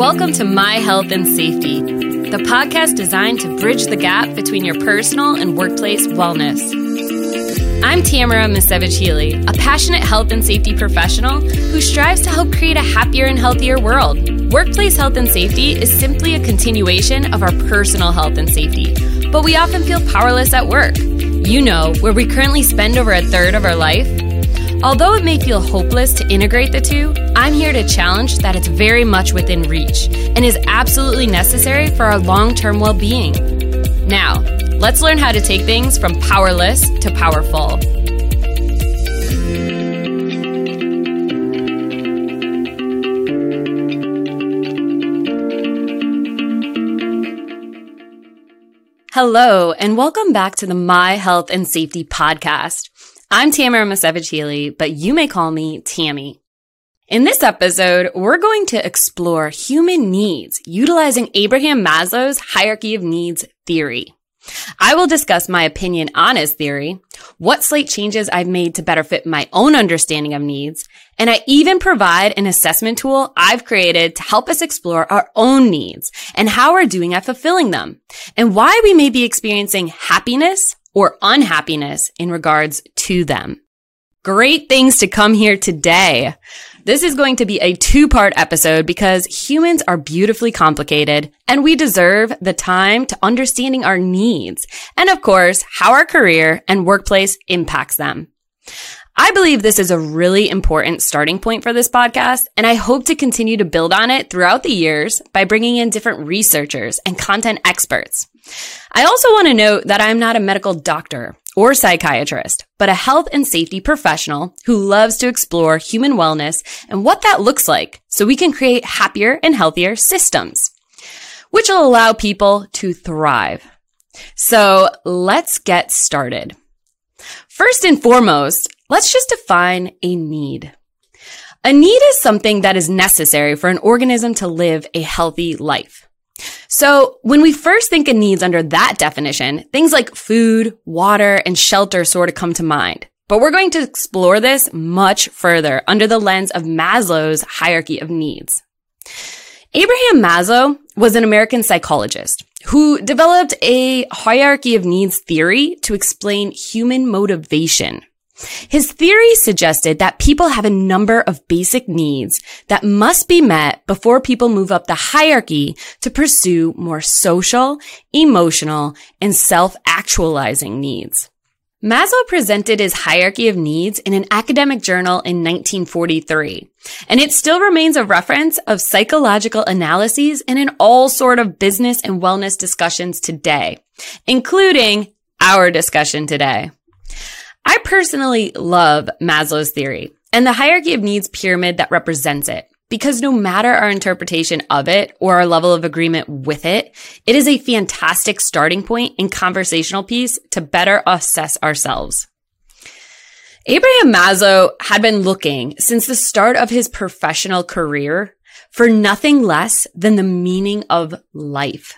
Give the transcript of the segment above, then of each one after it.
Welcome to Mi Health and Safety, the podcast designed to bridge the gap between your personal and workplace wellness. I'm Tamara Misewicz-Healey, a passionate health and safety professional who strives to help create a happier and healthier world. Workplace health and safety is simply a continuation of our personal health and safety, but we often feel powerless at work. You know, where we currently spend over a third of our life Although it may feel hopeless to integrate the two, I'm here to challenge that it's very much within reach and is absolutely necessary for our long term well being. Now, let's learn how to take things from powerless to powerful. Hello, and welcome back to the Mi Health and Safety Podcast. I'm Tamara Misewicz-Healey, but you may call me Tammy. In this episode, we're going to explore human needs utilizing Abraham Maslow's hierarchy of needs theory. I will discuss my opinion on his theory, what slight changes I've made to better fit my own understanding of needs, and I even provide an assessment tool I've created to help us explore our own needs and how we're doing at fulfilling them, and why we may be experiencing happiness or unhappiness in regards to them. Great things to come here today. This is going to be a two part episode because humans are beautifully complicated and we deserve the time to understanding our needs and of course, how our career and workplace impacts them. I believe this is a really important starting point for this podcast, and I hope to continue to build on it throughout the years by bringing in different researchers and content experts. I also want to note that I'm not a medical doctor or psychiatrist, but a health and safety professional who loves to explore human wellness and what that looks like so we can create happier and healthier systems, which will allow people to thrive. So let's get started. First and foremost, let's just define a need. A need is something that is necessary for an organism to live a healthy life. So when we first think of needs under that definition, things like food, water, and shelter sort of come to mind. But we're going to explore this much further under the lens of Maslow's hierarchy of needs. Abraham Maslow was an American psychologist who developed a hierarchy of needs theory to explain human motivation his theory suggested that people have a number of basic needs that must be met before people move up the hierarchy to pursue more social, emotional, and self-actualizing needs. Maslow presented his hierarchy of needs in an academic journal in 1943, and it still remains a reference of psychological analyses and in all sort of business and wellness discussions today, including our discussion today. I personally love Maslow's theory and the hierarchy of needs pyramid that represents it. Because no matter our interpretation of it or our level of agreement with it, it is a fantastic starting point and conversational piece to better assess ourselves. Abraham Maslow had been looking since the start of his professional career for nothing less than the meaning of life.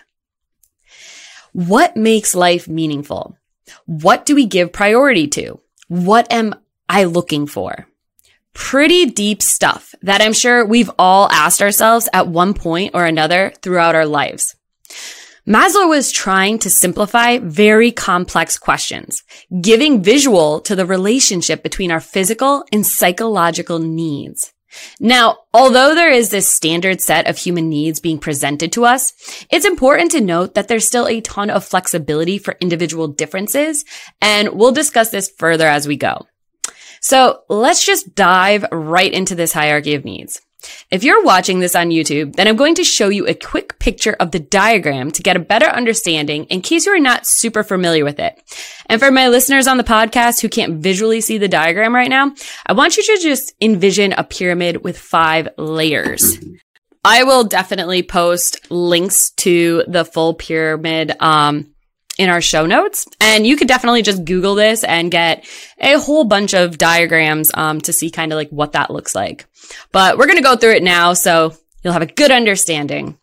What makes life meaningful? What do we give priority to? What am I looking for? Pretty deep stuff that I'm sure we've all asked ourselves at one point or another throughout our lives. Maslow was trying to simplify very complex questions, giving visual to the relationship between our physical and psychological needs. Now, although there is this standard set of human needs being presented to us, it's important to note that there's still a ton of flexibility for individual differences, and we'll discuss this further as we go. So let's just dive right into this hierarchy of needs. If you're watching this on YouTube, then I'm going to show you a quick picture of the diagram to get a better understanding in case you are not super familiar with it. And for my listeners on the podcast who can't visually see the diagram right now, I want you to just envision a pyramid with five layers. I will definitely post links to the full pyramid, um, in our show notes. And you could definitely just Google this and get a whole bunch of diagrams um, to see kind of like what that looks like. But we're going to go through it now so you'll have a good understanding.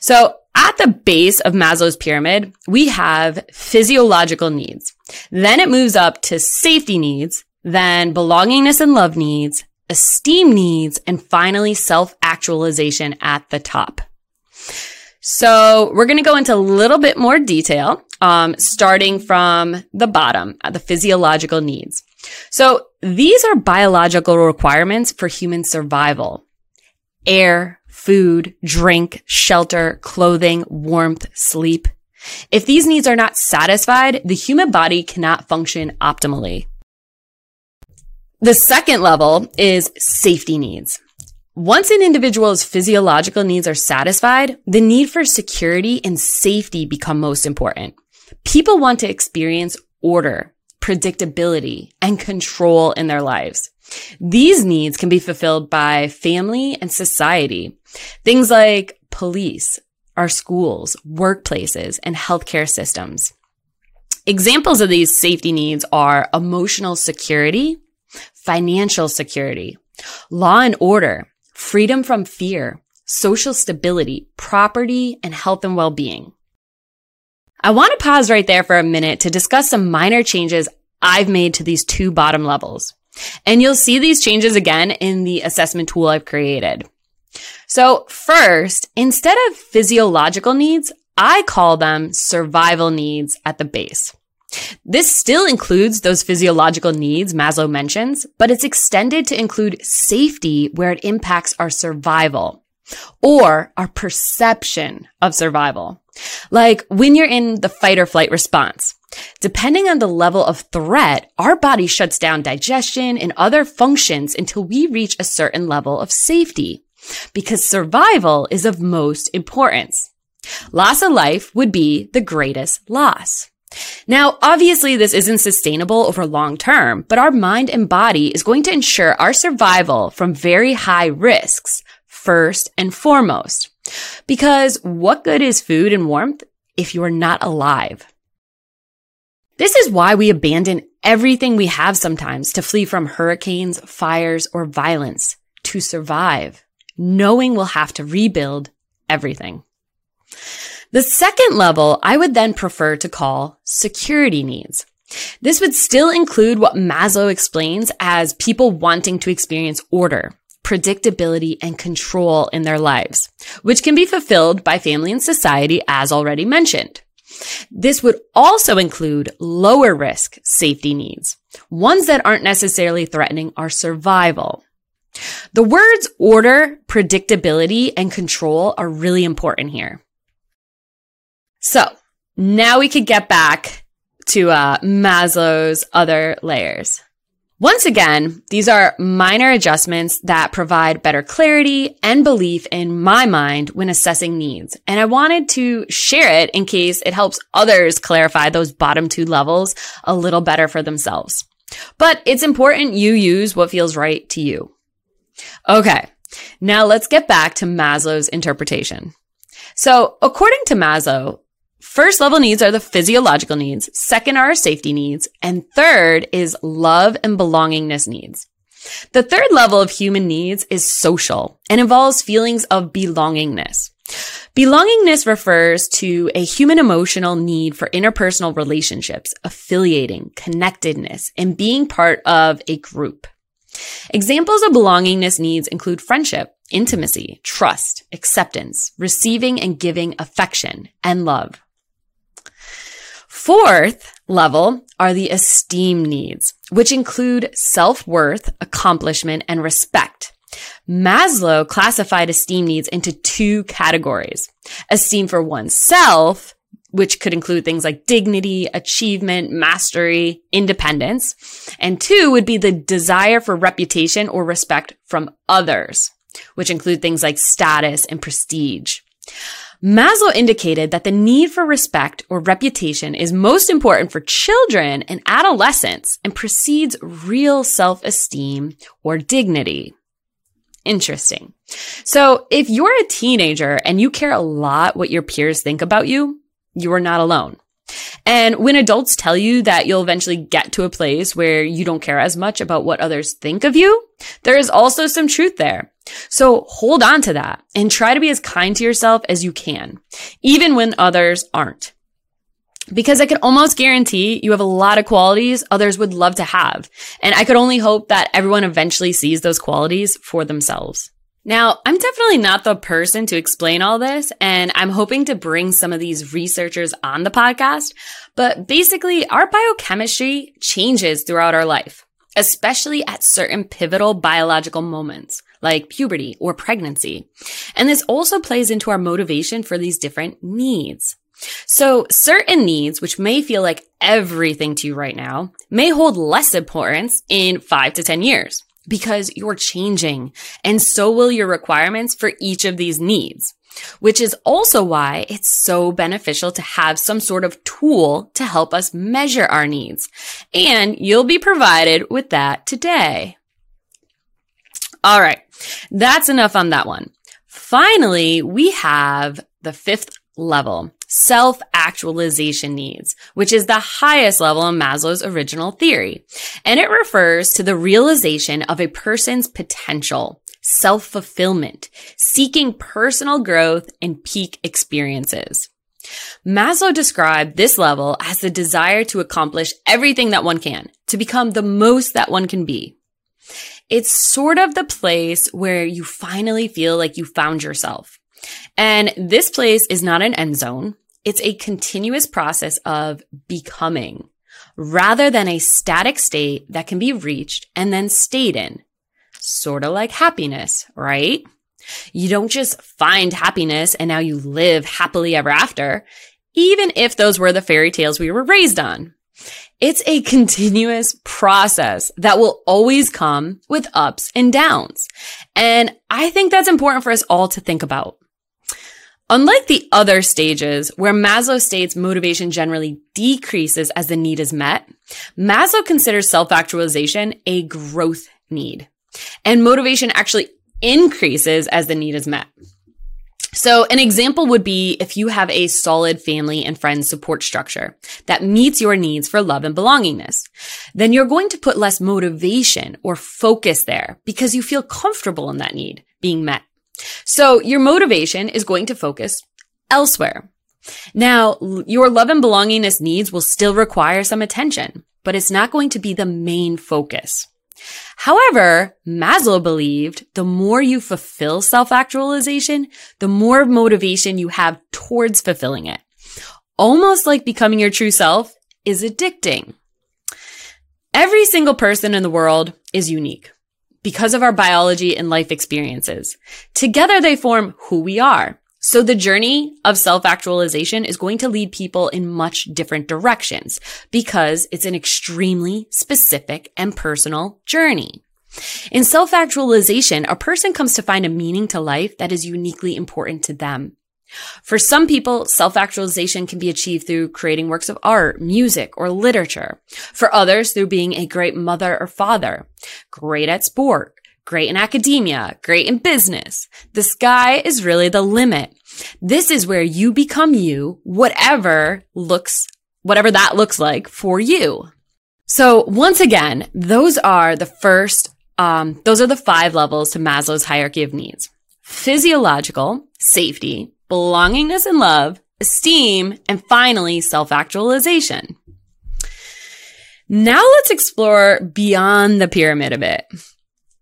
So at the base of Maslow's pyramid, we have physiological needs. Then it moves up to safety needs, then belongingness and love needs, esteem needs, and finally self-actualization at the top. So we're going to go into a little bit more detail, um, starting from the bottom, uh, the physiological needs. So these are biological requirements for human survival. Air, food, drink, shelter, clothing, warmth, sleep. If these needs are not satisfied, the human body cannot function optimally. The second level is safety needs. Once an individual's physiological needs are satisfied, the need for security and safety become most important. People want to experience order, predictability, and control in their lives. These needs can be fulfilled by family and society. Things like police, our schools, workplaces, and healthcare systems. Examples of these safety needs are emotional security, financial security, law and order, freedom from fear, social stability, property, and health and well-being. I want to pause right there for a minute to discuss some minor changes I've made to these two bottom levels. And you'll see these changes again in the assessment tool I've created. So first, instead of physiological needs, I call them survival needs at the base. This still includes those physiological needs Maslow mentions, but it's extended to include safety where it impacts our survival or our perception of survival. Like when you're in the fight or flight response, depending on the level of threat, our body shuts down digestion and other functions until we reach a certain level of safety because survival is of most importance. Loss of life would be the greatest loss. Now, obviously this isn't sustainable over long term, but our mind and body is going to ensure our survival from very high risks first and foremost. Because what good is food and warmth if you are not alive? This is why we abandon everything we have sometimes to flee from hurricanes, fires, or violence to survive knowing we'll have to rebuild everything. The second level I would then prefer to call security needs. This would still include what Maslow explains as people wanting to experience order, predictability, and control in their lives, which can be fulfilled by family and society as already mentioned. This would also include lower risk safety needs, ones that aren't necessarily threatening our survival. The words order, predictability, and control are really important here. So now we could get back to uh, Maslow's other layers. Once again, these are minor adjustments that provide better clarity and belief in my mind when assessing needs. And I wanted to share it in case it helps others clarify those bottom two levels a little better for themselves. But it's important you use what feels right to you. Okay. Now let's get back to Maslow's interpretation. So according to Maslow, first level needs are the physiological needs. Second are safety needs. And third is love and belongingness needs. The third level of human needs is social and involves feelings of belongingness. Belongingness refers to a human emotional need for interpersonal relationships, affiliating, connectedness, and being part of a group. Examples of belongingness needs include friendship, intimacy, trust, acceptance, receiving and giving affection, and love. Fourth level are the esteem needs, which include self-worth, accomplishment, and respect. Maslow classified esteem needs into two categories. Esteem for oneself, which could include things like dignity, achievement, mastery, independence. And two would be the desire for reputation or respect from others, which include things like status and prestige. Maslow indicated that the need for respect or reputation is most important for children and adolescents and precedes real self-esteem or dignity. Interesting. So if you're a teenager and you care a lot what your peers think about you, you are not alone. And when adults tell you that you'll eventually get to a place where you don't care as much about what others think of you, there is also some truth there. So hold on to that and try to be as kind to yourself as you can, even when others aren't. because I could almost guarantee you have a lot of qualities others would love to have. And I could only hope that everyone eventually sees those qualities for themselves. Now, I'm definitely not the person to explain all this, and I'm hoping to bring some of these researchers on the podcast. But basically, our biochemistry changes throughout our life, especially at certain pivotal biological moments like puberty or pregnancy. And this also plays into our motivation for these different needs. So certain needs, which may feel like everything to you right now, may hold less importance in five to 10 years because you're changing and so will your requirements for each of these needs. Which is also why it's so beneficial to have some sort of tool to help us measure our needs. And you'll be provided with that today. All right. That's enough on that one. Finally, we have the fifth level, self-actualization needs, which is the highest level in Maslow's original theory. And it refers to the realization of a person's potential, self-fulfillment, seeking personal growth and peak experiences. Maslow described this level as the desire to accomplish everything that one can, to become the most that one can be. It's sort of the place where you finally feel like you found yourself. And this place is not an end zone. It's a continuous process of becoming rather than a static state that can be reached and then stayed in. Sort of like happiness, right? You don't just find happiness and now you live happily ever after, even if those were the fairy tales we were raised on. It's a continuous process that will always come with ups and downs. And I think that's important for us all to think about. Unlike the other stages where Maslow states motivation generally decreases as the need is met, Maslow considers self-actualization a growth need and motivation actually increases as the need is met. So an example would be if you have a solid family and friends support structure that meets your needs for love and belongingness, then you're going to put less motivation or focus there because you feel comfortable in that need being met. So your motivation is going to focus elsewhere. Now, your love and belongingness needs will still require some attention, but it's not going to be the main focus. However, Maslow believed the more you fulfill self-actualization, the more motivation you have towards fulfilling it. Almost like becoming your true self is addicting. Every single person in the world is unique because of our biology and life experiences. Together they form who we are. So the journey of self-actualization is going to lead people in much different directions because it's an extremely specific and personal journey. In self-actualization, a person comes to find a meaning to life that is uniquely important to them. For some people, self-actualization can be achieved through creating works of art, music, or literature. For others, through being a great mother or father, great at sport, great in academia, great in business. The sky is really the limit. This is where you become you, whatever looks, whatever that looks like for you. So once again, those are the first, um, those are the five levels to Maslow's hierarchy of needs. Physiological, safety, belongingness and love, esteem, and finally self-actualization. Now let's explore beyond the pyramid a bit.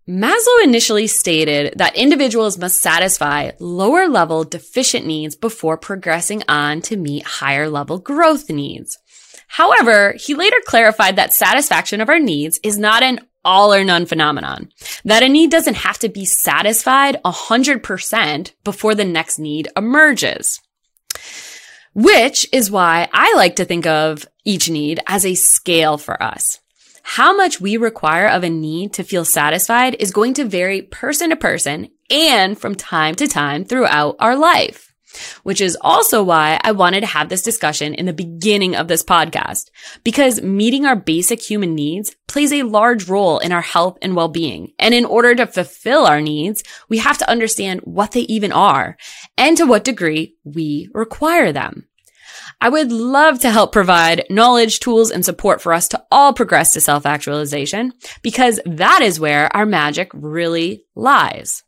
Maslow initially stated that individuals must satisfy lower level deficient needs before progressing on to meet higher level growth needs. However, he later clarified that satisfaction of our needs is not an all or none phenomenon. That a need doesn't have to be satisfied 100% before the next need emerges. Which is why I like to think of each need as a scale for us. How much we require of a need to feel satisfied is going to vary person to person and from time to time throughout our life which is also why I wanted to have this discussion in the beginning of this podcast, because meeting our basic human needs plays a large role in our health and well-being. And in order to fulfill our needs, we have to understand what they even are and to what degree we require them. I would love to help provide knowledge, tools, and support for us to all progress to self-actualization because that is where our magic really lies.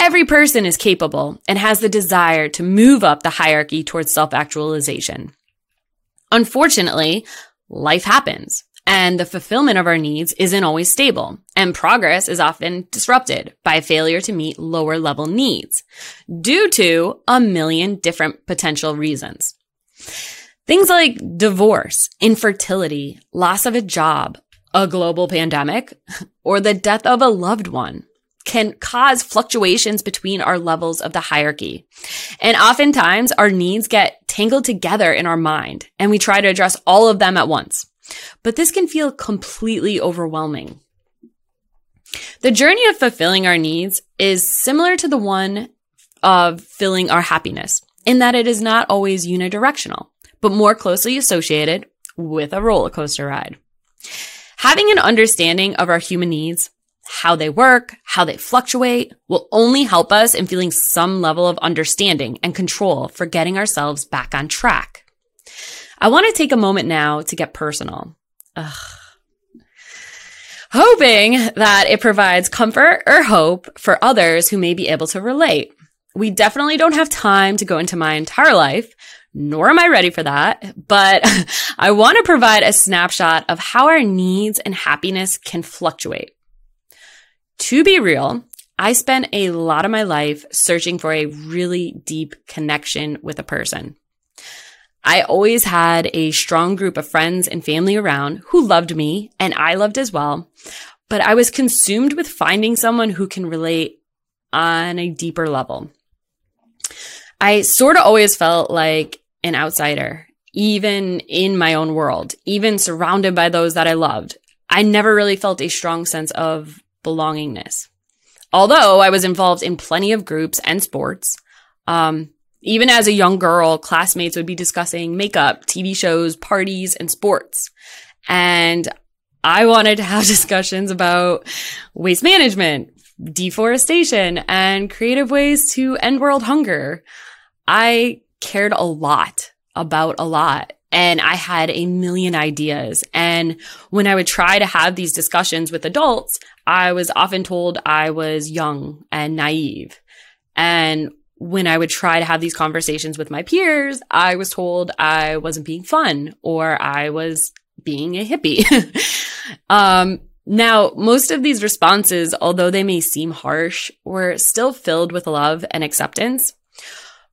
Every person is capable and has the desire to move up the hierarchy towards self-actualization. Unfortunately, life happens and the fulfillment of our needs isn't always stable and progress is often disrupted by failure to meet lower level needs due to a million different potential reasons. Things like divorce, infertility, loss of a job, a global pandemic, or the death of a loved one can cause fluctuations between our levels of the hierarchy. And oftentimes our needs get tangled together in our mind and we try to address all of them at once. But this can feel completely overwhelming. The journey of fulfilling our needs is similar to the one of filling our happiness in that it is not always unidirectional, but more closely associated with a roller coaster ride. Having an understanding of our human needs, how they work, how they fluctuate will only help us in feeling some level of understanding and control for getting ourselves back on track. I want to take a moment now to get personal. Ugh. Hoping that it provides comfort or hope for others who may be able to relate. We definitely don't have time to go into my entire life, nor am I ready for that, but I want to provide a snapshot of how our needs and happiness can fluctuate. To be real, I spent a lot of my life searching for a really deep connection with a person. I always had a strong group of friends and family around who loved me and I loved as well. But I was consumed with finding someone who can relate on a deeper level. I sort of always felt like an outsider, even in my own world, even surrounded by those that I loved. I never really felt a strong sense of belongingness. Although I was involved in plenty of groups and sports, um, even as a young girl, classmates would be discussing makeup, TV shows, parties, and sports. And I wanted to have discussions about waste management, deforestation, and creative ways to end world hunger. I cared a lot about a lot and I had a million ideas. And when I would try to have these discussions with adults, I was often told I was young and naive. And when I would try to have these conversations with my peers, I was told I wasn't being fun or I was being a hippie. um, now, most of these responses, although they may seem harsh, were still filled with love and acceptance.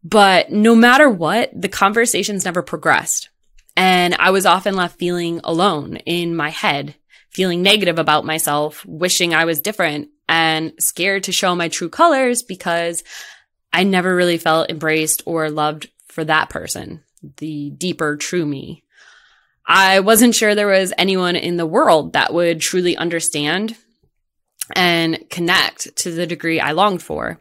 But no matter what, the conversations never progressed. And I was often left feeling alone in my head, feeling negative about myself, wishing I was different and scared to show my true colors because I never really felt embraced or loved for that person, the deeper, true me. I wasn't sure there was anyone in the world that would truly understand and connect to the degree I longed for.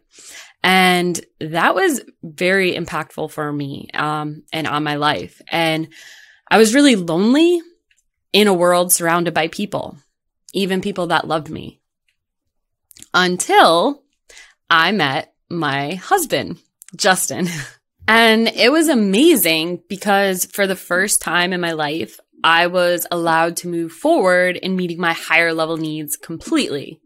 And that was very impactful for me um, and on my life. And I was really lonely in a world surrounded by people, even people that loved me. Until I met my husband, Justin. And it was amazing because for the first time in my life, I was allowed to move forward in meeting my higher level needs completely.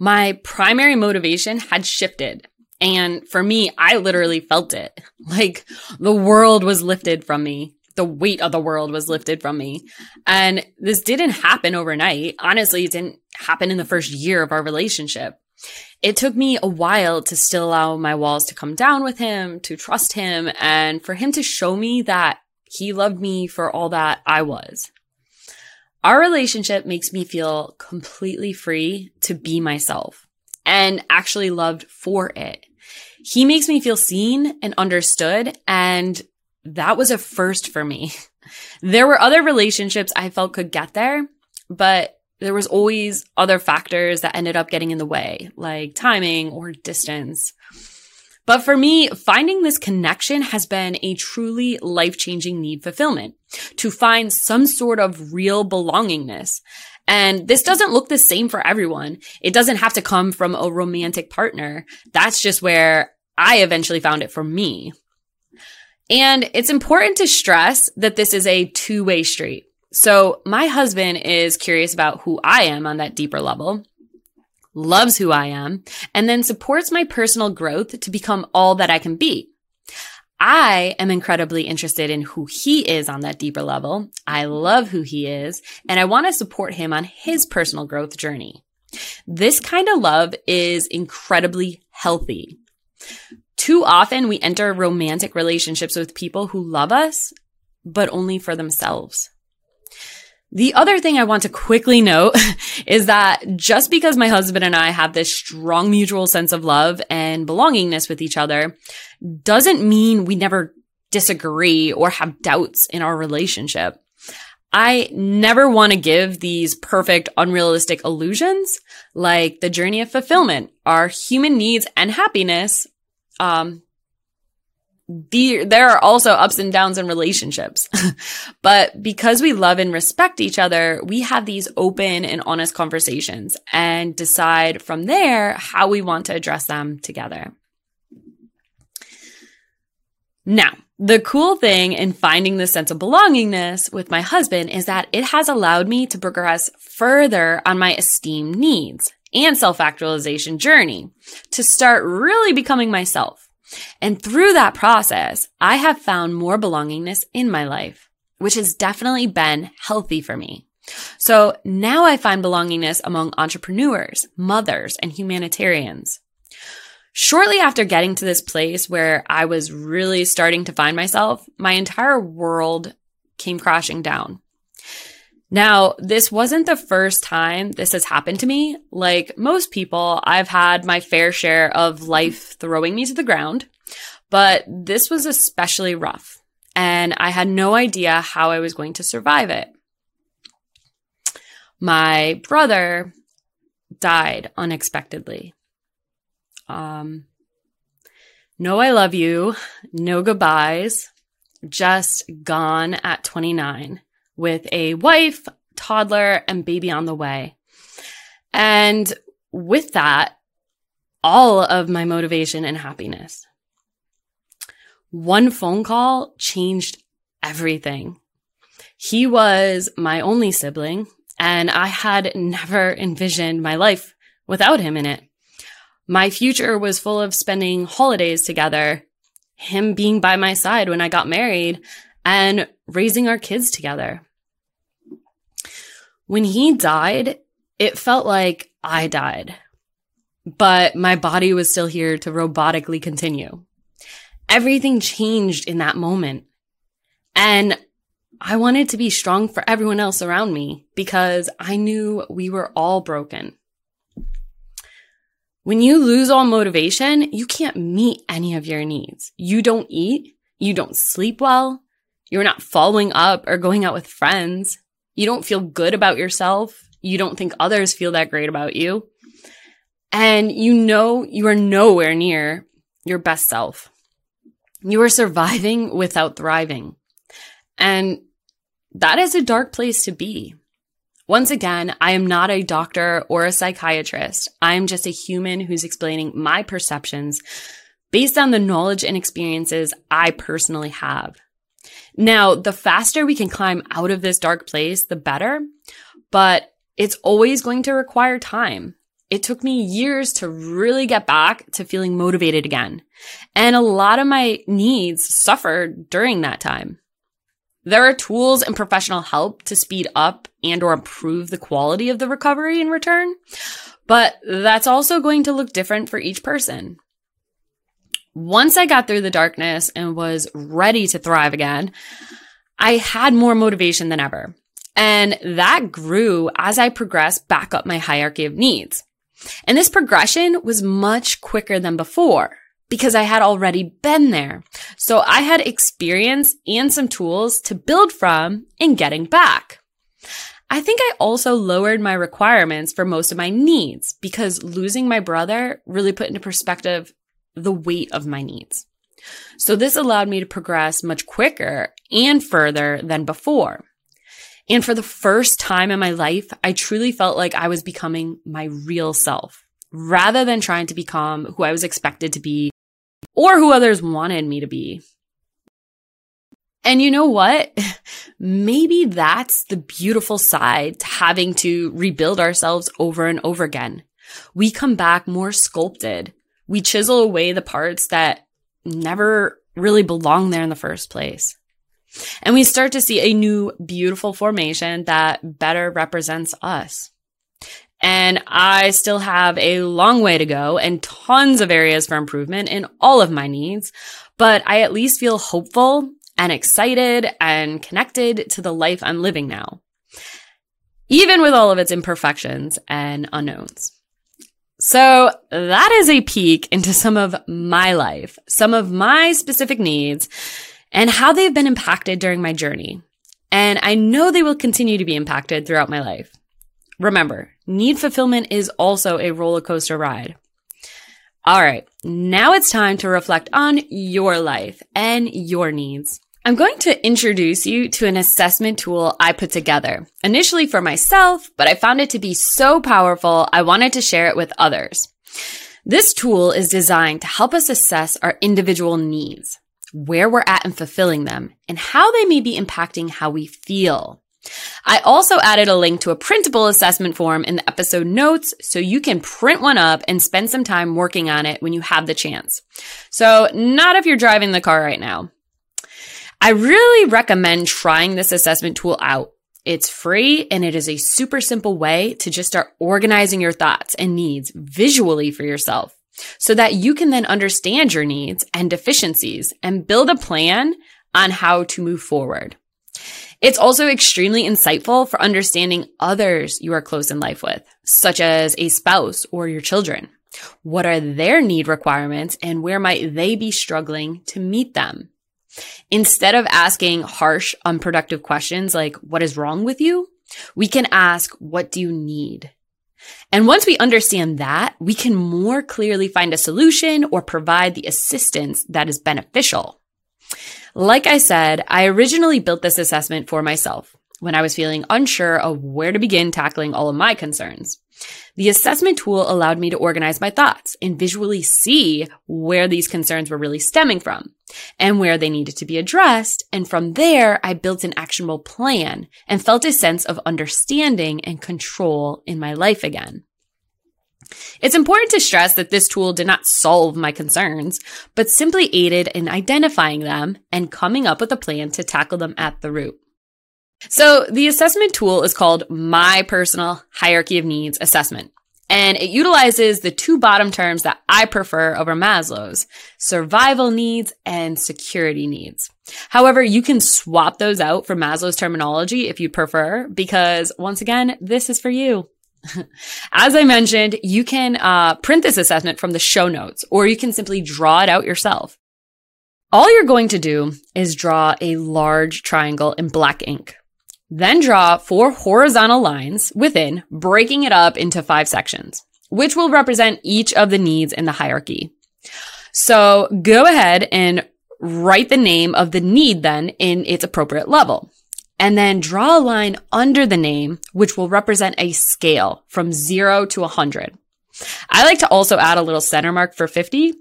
My primary motivation had shifted. And for me, I literally felt it. Like the world was lifted from me. The weight of the world was lifted from me. And this didn't happen overnight. Honestly, it didn't happen in the first year of our relationship it took me a while to still allow my walls to come down with him, to trust him, and for him to show me that he loved me for all that I was. Our relationship makes me feel completely free to be myself and actually loved for it. He makes me feel seen and understood. And that was a first for me. There were other relationships I felt could get there, but there was always other factors that ended up getting in the way, like timing or distance. But for me, finding this connection has been a truly life changing need fulfillment to find some sort of real belongingness. And this doesn't look the same for everyone. It doesn't have to come from a romantic partner. That's just where I eventually found it for me. And it's important to stress that this is a two way street. So my husband is curious about who I am on that deeper level, loves who I am, and then supports my personal growth to become all that I can be. I am incredibly interested in who he is on that deeper level. I love who he is and I want to support him on his personal growth journey. This kind of love is incredibly healthy. Too often we enter romantic relationships with people who love us, but only for themselves. The other thing I want to quickly note is that just because my husband and I have this strong mutual sense of love and belongingness with each other doesn't mean we never disagree or have doubts in our relationship. I never want to give these perfect, unrealistic illusions like the journey of fulfillment, our human needs and happiness um, the, there are also ups and downs in relationships. but because we love and respect each other, we have these open and honest conversations and decide from there how we want to address them together. Now, the cool thing in finding this sense of belongingness with my husband is that it has allowed me to progress further on my esteem needs and self actualization journey to start really becoming myself. And through that process, I have found more belongingness in my life, which has definitely been healthy for me. So now I find belongingness among entrepreneurs, mothers, and humanitarians. Shortly after getting to this place where I was really starting to find myself, my entire world came crashing down. Now, this wasn't the first time this has happened to me. Like most people, I've had my fair share of life throwing me to the ground, but this was especially rough and I had no idea how I was going to survive it. My brother died unexpectedly. Um, no, I love you. No goodbyes. Just gone at 29 with a wife, toddler, and baby on the way. And with that, all of my motivation and happiness. One phone call changed everything. He was my only sibling, and I had never envisioned my life without him in it. My future was full of spending holidays together, him being by my side when I got married, and raising our kids together. When he died, it felt like I died, but my body was still here to robotically continue. Everything changed in that moment. And I wanted to be strong for everyone else around me because I knew we were all broken. When you lose all motivation, you can't meet any of your needs. You don't eat. You don't sleep well. You're not following up or going out with friends. You don't feel good about yourself. You don't think others feel that great about you. And you know you are nowhere near your best self. You are surviving without thriving. And that is a dark place to be. Once again, I am not a doctor or a psychiatrist. I am just a human who's explaining my perceptions based on the knowledge and experiences I personally have. Now, the faster we can climb out of this dark place, the better, but it's always going to require time. It took me years to really get back to feeling motivated again. And a lot of my needs suffered during that time. There are tools and professional help to speed up and or improve the quality of the recovery in return, but that's also going to look different for each person. Once I got through the darkness and was ready to thrive again, I had more motivation than ever. And that grew as I progressed back up my hierarchy of needs. And this progression was much quicker than before because I had already been there. So I had experience and some tools to build from in getting back. I think I also lowered my requirements for most of my needs because losing my brother really put into perspective the weight of my needs. So this allowed me to progress much quicker and further than before. And for the first time in my life, I truly felt like I was becoming my real self rather than trying to become who I was expected to be or who others wanted me to be. And you know what? Maybe that's the beautiful side to having to rebuild ourselves over and over again. We come back more sculpted, we chisel away the parts that never really belong there in the first place. And we start to see a new beautiful formation that better represents us. And I still have a long way to go and tons of areas for improvement in all of my needs, but I at least feel hopeful and excited and connected to the life I'm living now, even with all of its imperfections and unknowns. So that is a peek into some of my life, some of my specific needs and how they've been impacted during my journey. And I know they will continue to be impacted throughout my life. Remember, need fulfillment is also a roller coaster ride. All right, now it's time to reflect on your life and your needs. I'm going to introduce you to an assessment tool I put together, initially for myself, but I found it to be so powerful, I wanted to share it with others. This tool is designed to help us assess our individual needs, where we're at in fulfilling them, and how they may be impacting how we feel. I also added a link to a printable assessment form in the episode notes so you can print one up and spend some time working on it when you have the chance. So not if you're driving the car right now. I really recommend trying this assessment tool out. It's free and it is a super simple way to just start organizing your thoughts and needs visually for yourself so that you can then understand your needs and deficiencies and build a plan on how to move forward. It's also extremely insightful for understanding others you are close in life with, such as a spouse or your children. What are their need requirements and where might they be struggling to meet them? Instead of asking harsh, unproductive questions like, what is wrong with you? We can ask, what do you need? And once we understand that, we can more clearly find a solution or provide the assistance that is beneficial. Like I said, I originally built this assessment for myself when I was feeling unsure of where to begin tackling all of my concerns. The assessment tool allowed me to organize my thoughts and visually see where these concerns were really stemming from and where they needed to be addressed. And from there, I built an actionable plan and felt a sense of understanding and control in my life again. It's important to stress that this tool did not solve my concerns, but simply aided in identifying them and coming up with a plan to tackle them at the root. So the assessment tool is called My Personal Hierarchy of Needs Assessment. And it utilizes the two bottom terms that I prefer over Maslow's survival needs and security needs. However, you can swap those out for Maslow's terminology if you prefer, because once again, this is for you. As I mentioned, you can uh, print this assessment from the show notes, or you can simply draw it out yourself. All you're going to do is draw a large triangle in black ink. Then draw four horizontal lines within, breaking it up into five sections, which will represent each of the needs in the hierarchy. So go ahead and write the name of the need then in its appropriate level and then draw a line under the name, which will represent a scale from zero to 100. I like to also add a little center mark for 50.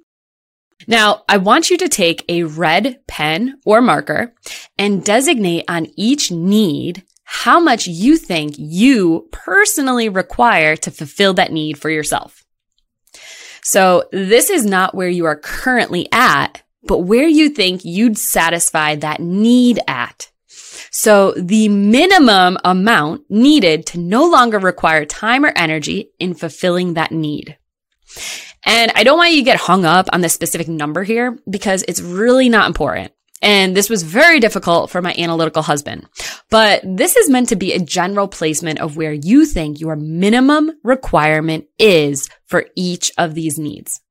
Now, I want you to take a red pen or marker and designate on each need how much you think you personally require to fulfill that need for yourself. So this is not where you are currently at, but where you think you'd satisfy that need at. So the minimum amount needed to no longer require time or energy in fulfilling that need. And I don't want you to get hung up on the specific number here because it's really not important. And this was very difficult for my analytical husband. But this is meant to be a general placement of where you think your minimum requirement is for each of these needs.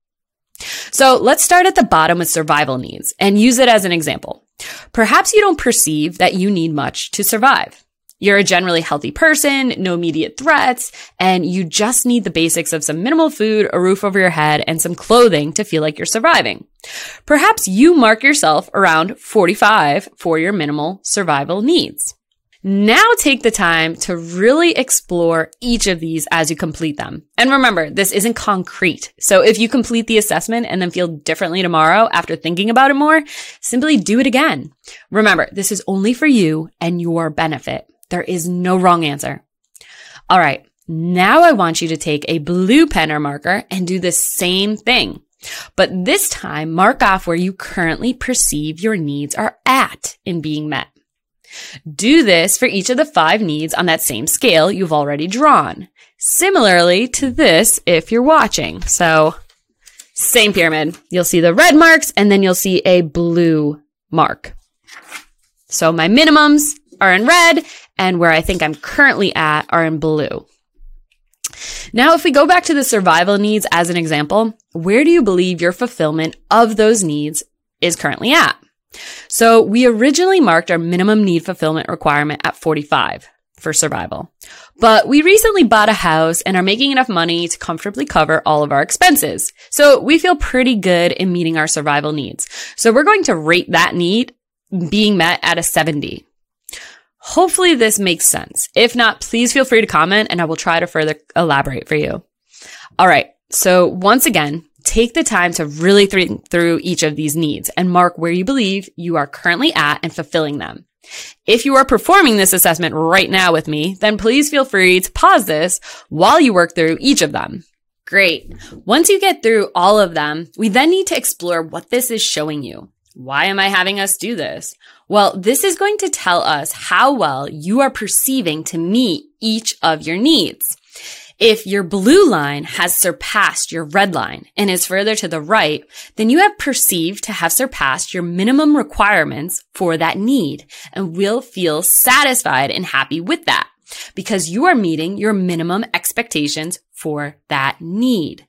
So let's start at the bottom with survival needs and use it as an example. Perhaps you don't perceive that you need much to survive. You're a generally healthy person, no immediate threats, and you just need the basics of some minimal food, a roof over your head, and some clothing to feel like you're surviving. Perhaps you mark yourself around 45 for your minimal survival needs. Now take the time to really explore each of these as you complete them. And remember, this isn't concrete. So if you complete the assessment and then feel differently tomorrow after thinking about it more, simply do it again. Remember, this is only for you and your benefit. There is no wrong answer. All right. Now I want you to take a blue pen or marker and do the same thing. But this time, mark off where you currently perceive your needs are at in being met. Do this for each of the five needs on that same scale you've already drawn. Similarly to this if you're watching. So, same pyramid. You'll see the red marks and then you'll see a blue mark. So my minimums are in red and where I think I'm currently at are in blue. Now, if we go back to the survival needs as an example, where do you believe your fulfillment of those needs is currently at? So we originally marked our minimum need fulfillment requirement at 45 for survival. But we recently bought a house and are making enough money to comfortably cover all of our expenses. So we feel pretty good in meeting our survival needs. So we're going to rate that need being met at a 70. Hopefully this makes sense. If not, please feel free to comment and I will try to further elaborate for you. All right. So once again, take the time to really think through each of these needs and mark where you believe you are currently at and fulfilling them. If you are performing this assessment right now with me, then please feel free to pause this while you work through each of them. Great. Once you get through all of them, we then need to explore what this is showing you. Why am I having us do this? Well, this is going to tell us how well you are perceiving to meet each of your needs. If your blue line has surpassed your red line and is further to the right, then you have perceived to have surpassed your minimum requirements for that need and will feel satisfied and happy with that because you are meeting your minimum expectations for that need.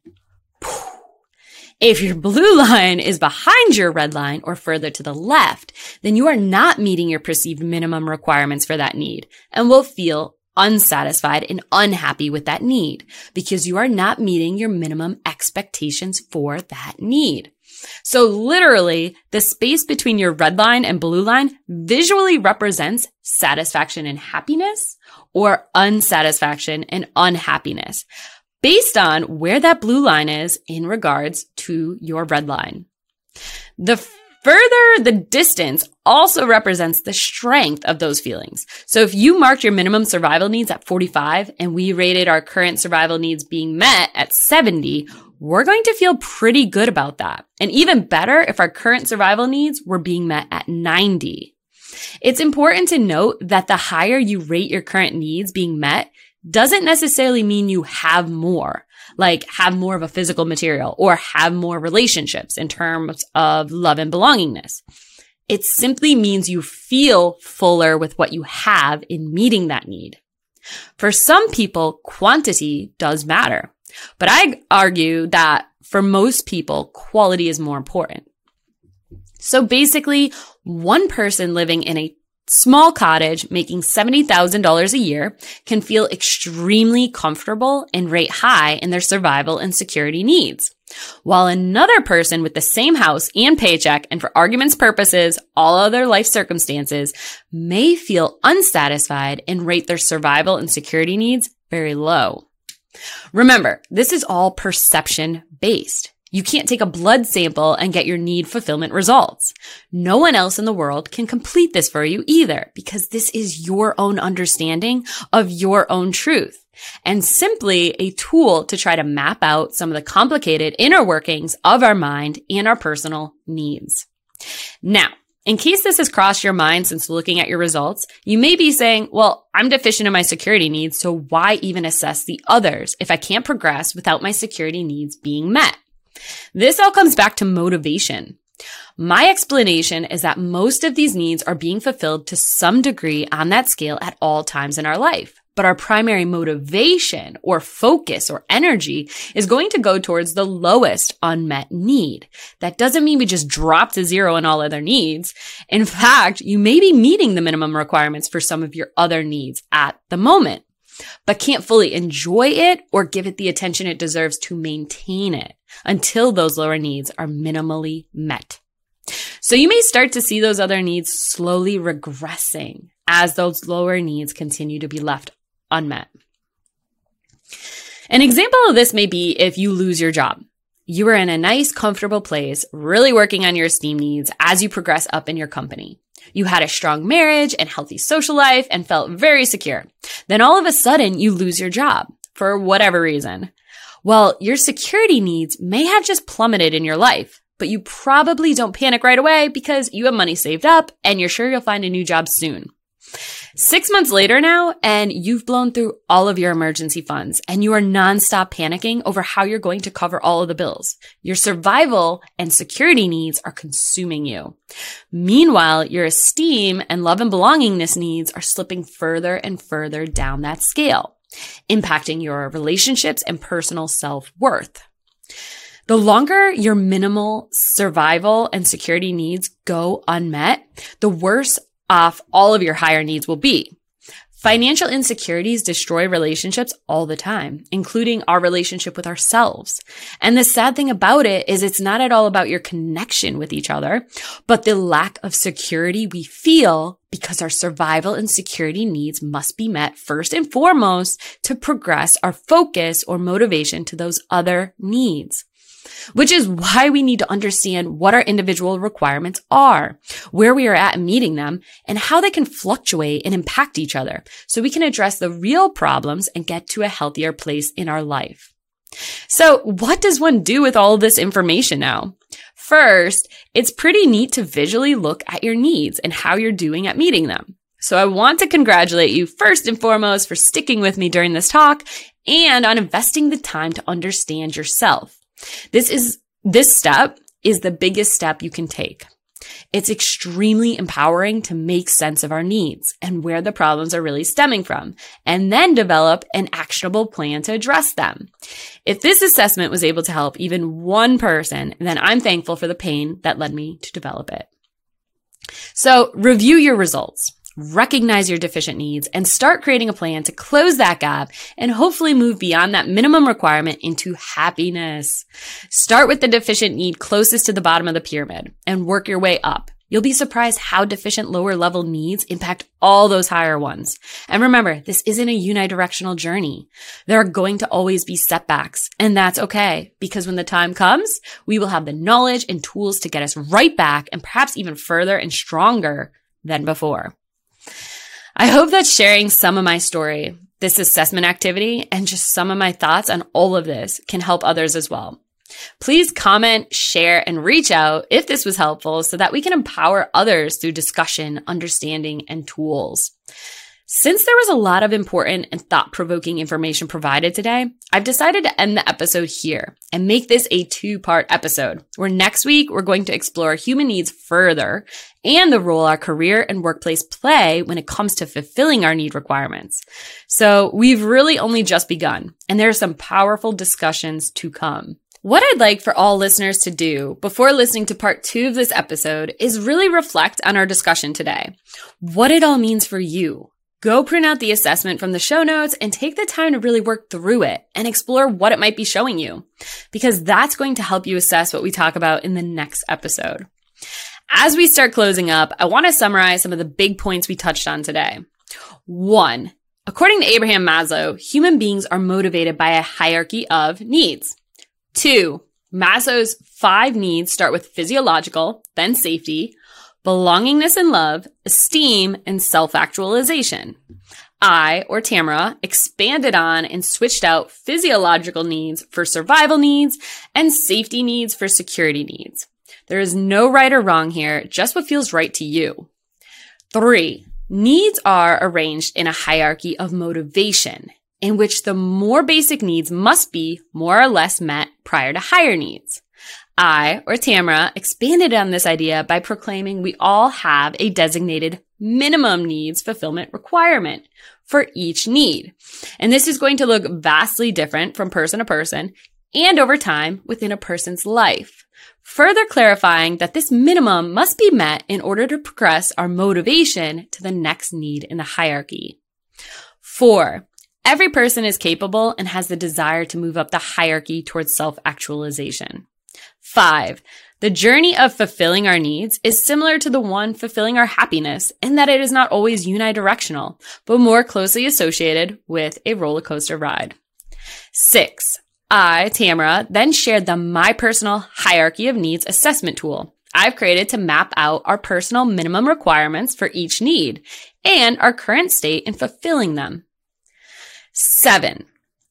If your blue line is behind your red line or further to the left, then you are not meeting your perceived minimum requirements for that need and will feel unsatisfied and unhappy with that need because you are not meeting your minimum expectations for that need. So literally, the space between your red line and blue line visually represents satisfaction and happiness or unsatisfaction and unhappiness based on where that blue line is in regards to your red line. The further the distance also represents the strength of those feelings. So if you marked your minimum survival needs at 45 and we rated our current survival needs being met at 70, we're going to feel pretty good about that. And even better if our current survival needs were being met at 90. It's important to note that the higher you rate your current needs being met, doesn't necessarily mean you have more, like have more of a physical material or have more relationships in terms of love and belongingness. It simply means you feel fuller with what you have in meeting that need. For some people, quantity does matter, but I argue that for most people, quality is more important. So basically, one person living in a small cottage making $70,000 a year can feel extremely comfortable and rate high in their survival and security needs. While another person with the same house and paycheck and for argument's purposes, all other life circumstances may feel unsatisfied and rate their survival and security needs very low. Remember, this is all perception based. You can't take a blood sample and get your need fulfillment results. No one else in the world can complete this for you either because this is your own understanding of your own truth and simply a tool to try to map out some of the complicated inner workings of our mind and our personal needs. Now, in case this has crossed your mind since looking at your results, you may be saying, well, I'm deficient in my security needs, so why even assess the others if I can't progress without my security needs being met? This all comes back to motivation. My explanation is that most of these needs are being fulfilled to some degree on that scale at all times in our life. But our primary motivation or focus or energy is going to go towards the lowest unmet need. That doesn't mean we just drop to zero in all other needs. In fact, you may be meeting the minimum requirements for some of your other needs at the moment, but can't fully enjoy it or give it the attention it deserves to maintain it until those lower needs are minimally met. So you may start to see those other needs slowly regressing as those lower needs continue to be left unmet. An example of this may be if you lose your job. You are in a nice, comfortable place, really working on your esteem needs as you progress up in your company. You had a strong marriage and healthy social life and felt very secure. Then all of a sudden you lose your job for whatever reason. Well, your security needs may have just plummeted in your life, but you probably don't panic right away because you have money saved up and you're sure you'll find a new job soon. Six months later now, and you've blown through all of your emergency funds and you are nonstop panicking over how you're going to cover all of the bills. Your survival and security needs are consuming you. Meanwhile, your esteem and love and belongingness needs are slipping further and further down that scale, impacting your relationships and personal self worth. The longer your minimal survival and security needs go unmet, the worse off all of your higher needs will be. Financial insecurities destroy relationships all the time, including our relationship with ourselves. And the sad thing about it is it's not at all about your connection with each other, but the lack of security we feel because our survival and security needs must be met first and foremost to progress our focus or motivation to those other needs which is why we need to understand what our individual requirements are, where we are at in meeting them, and how they can fluctuate and impact each other so we can address the real problems and get to a healthier place in our life. So what does one do with all this information now? First, it's pretty neat to visually look at your needs and how you're doing at meeting them. So I want to congratulate you first and foremost for sticking with me during this talk and on investing the time to understand yourself. This is, this step is the biggest step you can take. It's extremely empowering to make sense of our needs and where the problems are really stemming from, and then develop an actionable plan to address them. If this assessment was able to help even one person, then I'm thankful for the pain that led me to develop it. So review your results recognize your deficient needs and start creating a plan to close that gap and hopefully move beyond that minimum requirement into happiness. Start with the deficient need closest to the bottom of the pyramid and work your way up. You'll be surprised how deficient lower level needs impact all those higher ones. And remember, this isn't a unidirectional journey. There are going to always be setbacks and that's okay because when the time comes, we will have the knowledge and tools to get us right back and perhaps even further and stronger than before. I hope that sharing some of my story, this assessment activity, and just some of my thoughts on all of this can help others as well. Please comment, share, and reach out if this was helpful so that we can empower others through discussion, understanding, and tools. Since there was a lot of important and thought provoking information provided today, I've decided to end the episode here and make this a two part episode where next week we're going to explore human needs further and the role our career and workplace play when it comes to fulfilling our need requirements. So we've really only just begun and there are some powerful discussions to come. What I'd like for all listeners to do before listening to part two of this episode is really reflect on our discussion today. What it all means for you Go print out the assessment from the show notes and take the time to really work through it and explore what it might be showing you, because that's going to help you assess what we talk about in the next episode. As we start closing up, I want to summarize some of the big points we touched on today. One, according to Abraham Maslow, human beings are motivated by a hierarchy of needs. Two, Maslow's five needs start with physiological, then safety, belongingness and love, esteem, and self-actualization. I, or Tamara, expanded on and switched out physiological needs for survival needs and safety needs for security needs. There is no right or wrong here, just what feels right to you. Three, needs are arranged in a hierarchy of motivation in which the more basic needs must be more or less met prior to higher needs. I, or Tamara, expanded on this idea by proclaiming we all have a designated minimum needs fulfillment requirement for each need. And this is going to look vastly different from person to person and over time within a person's life. Further clarifying that this minimum must be met in order to progress our motivation to the next need in the hierarchy. Four, every person is capable and has the desire to move up the hierarchy towards self-actualization. Five, the journey of fulfilling our needs is similar to the one fulfilling our happiness in that it is not always unidirectional, but more closely associated with a roller coaster ride. Six, I, Tamara, then shared the Mi Personal Hierarchy of Needs assessment tool I've created to map out our personal minimum requirements for each need and our current state in fulfilling them. Seven,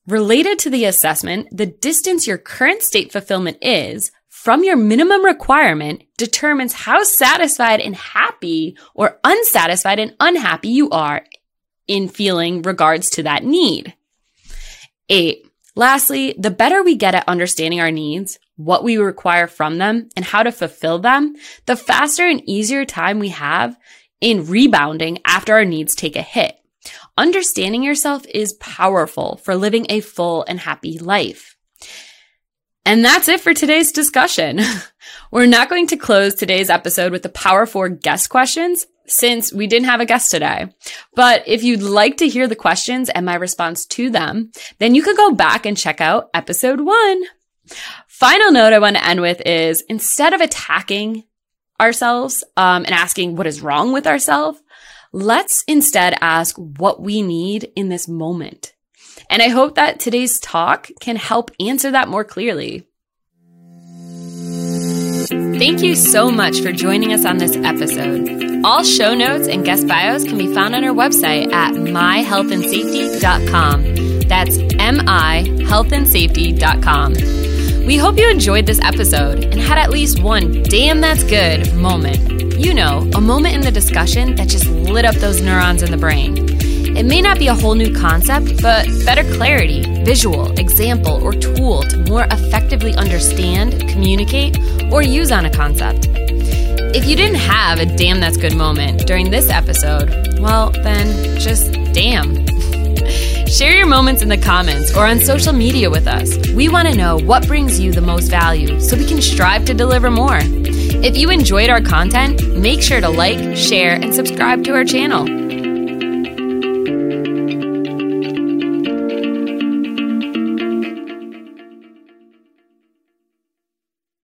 Related to the assessment, the distance your current state fulfillment is from your minimum requirement determines how satisfied and happy or unsatisfied and unhappy you are in feeling regards to that need. Eight, lastly, the better we get at understanding our needs, what we require from them, and how to fulfill them, the faster and easier time we have in rebounding after our needs take a hit. Understanding yourself is powerful for living a full and happy life. And that's it for today's discussion. We're not going to close today's episode with the Power 4 guest questions since we didn't have a guest today. But if you'd like to hear the questions and my response to them, then you could go back and check out episode one. Final note I want to end with is instead of attacking ourselves um, and asking what is wrong with ourselves, let's instead ask what we need in this moment. And I hope that today's talk can help answer that more clearly. Thank you so much for joining us on this episode. All show notes and guest bios can be found on our website at mihealthandsafety.com. That's mihealthandsafety.com. We hope you enjoyed this episode and had at least one damn that's good moment. You know, a moment in the discussion that just lit up those neurons in the brain. It may not be a whole new concept, but better clarity, visual, example, or tool to more effectively understand, communicate, or use on a concept. If you didn't have a damn that's good moment during this episode, well, then just damn. Share your moments in the comments or on social media with us. We want to know what brings you the most value so we can strive to deliver more. If you enjoyed our content, make sure to like, share, and subscribe to our channel.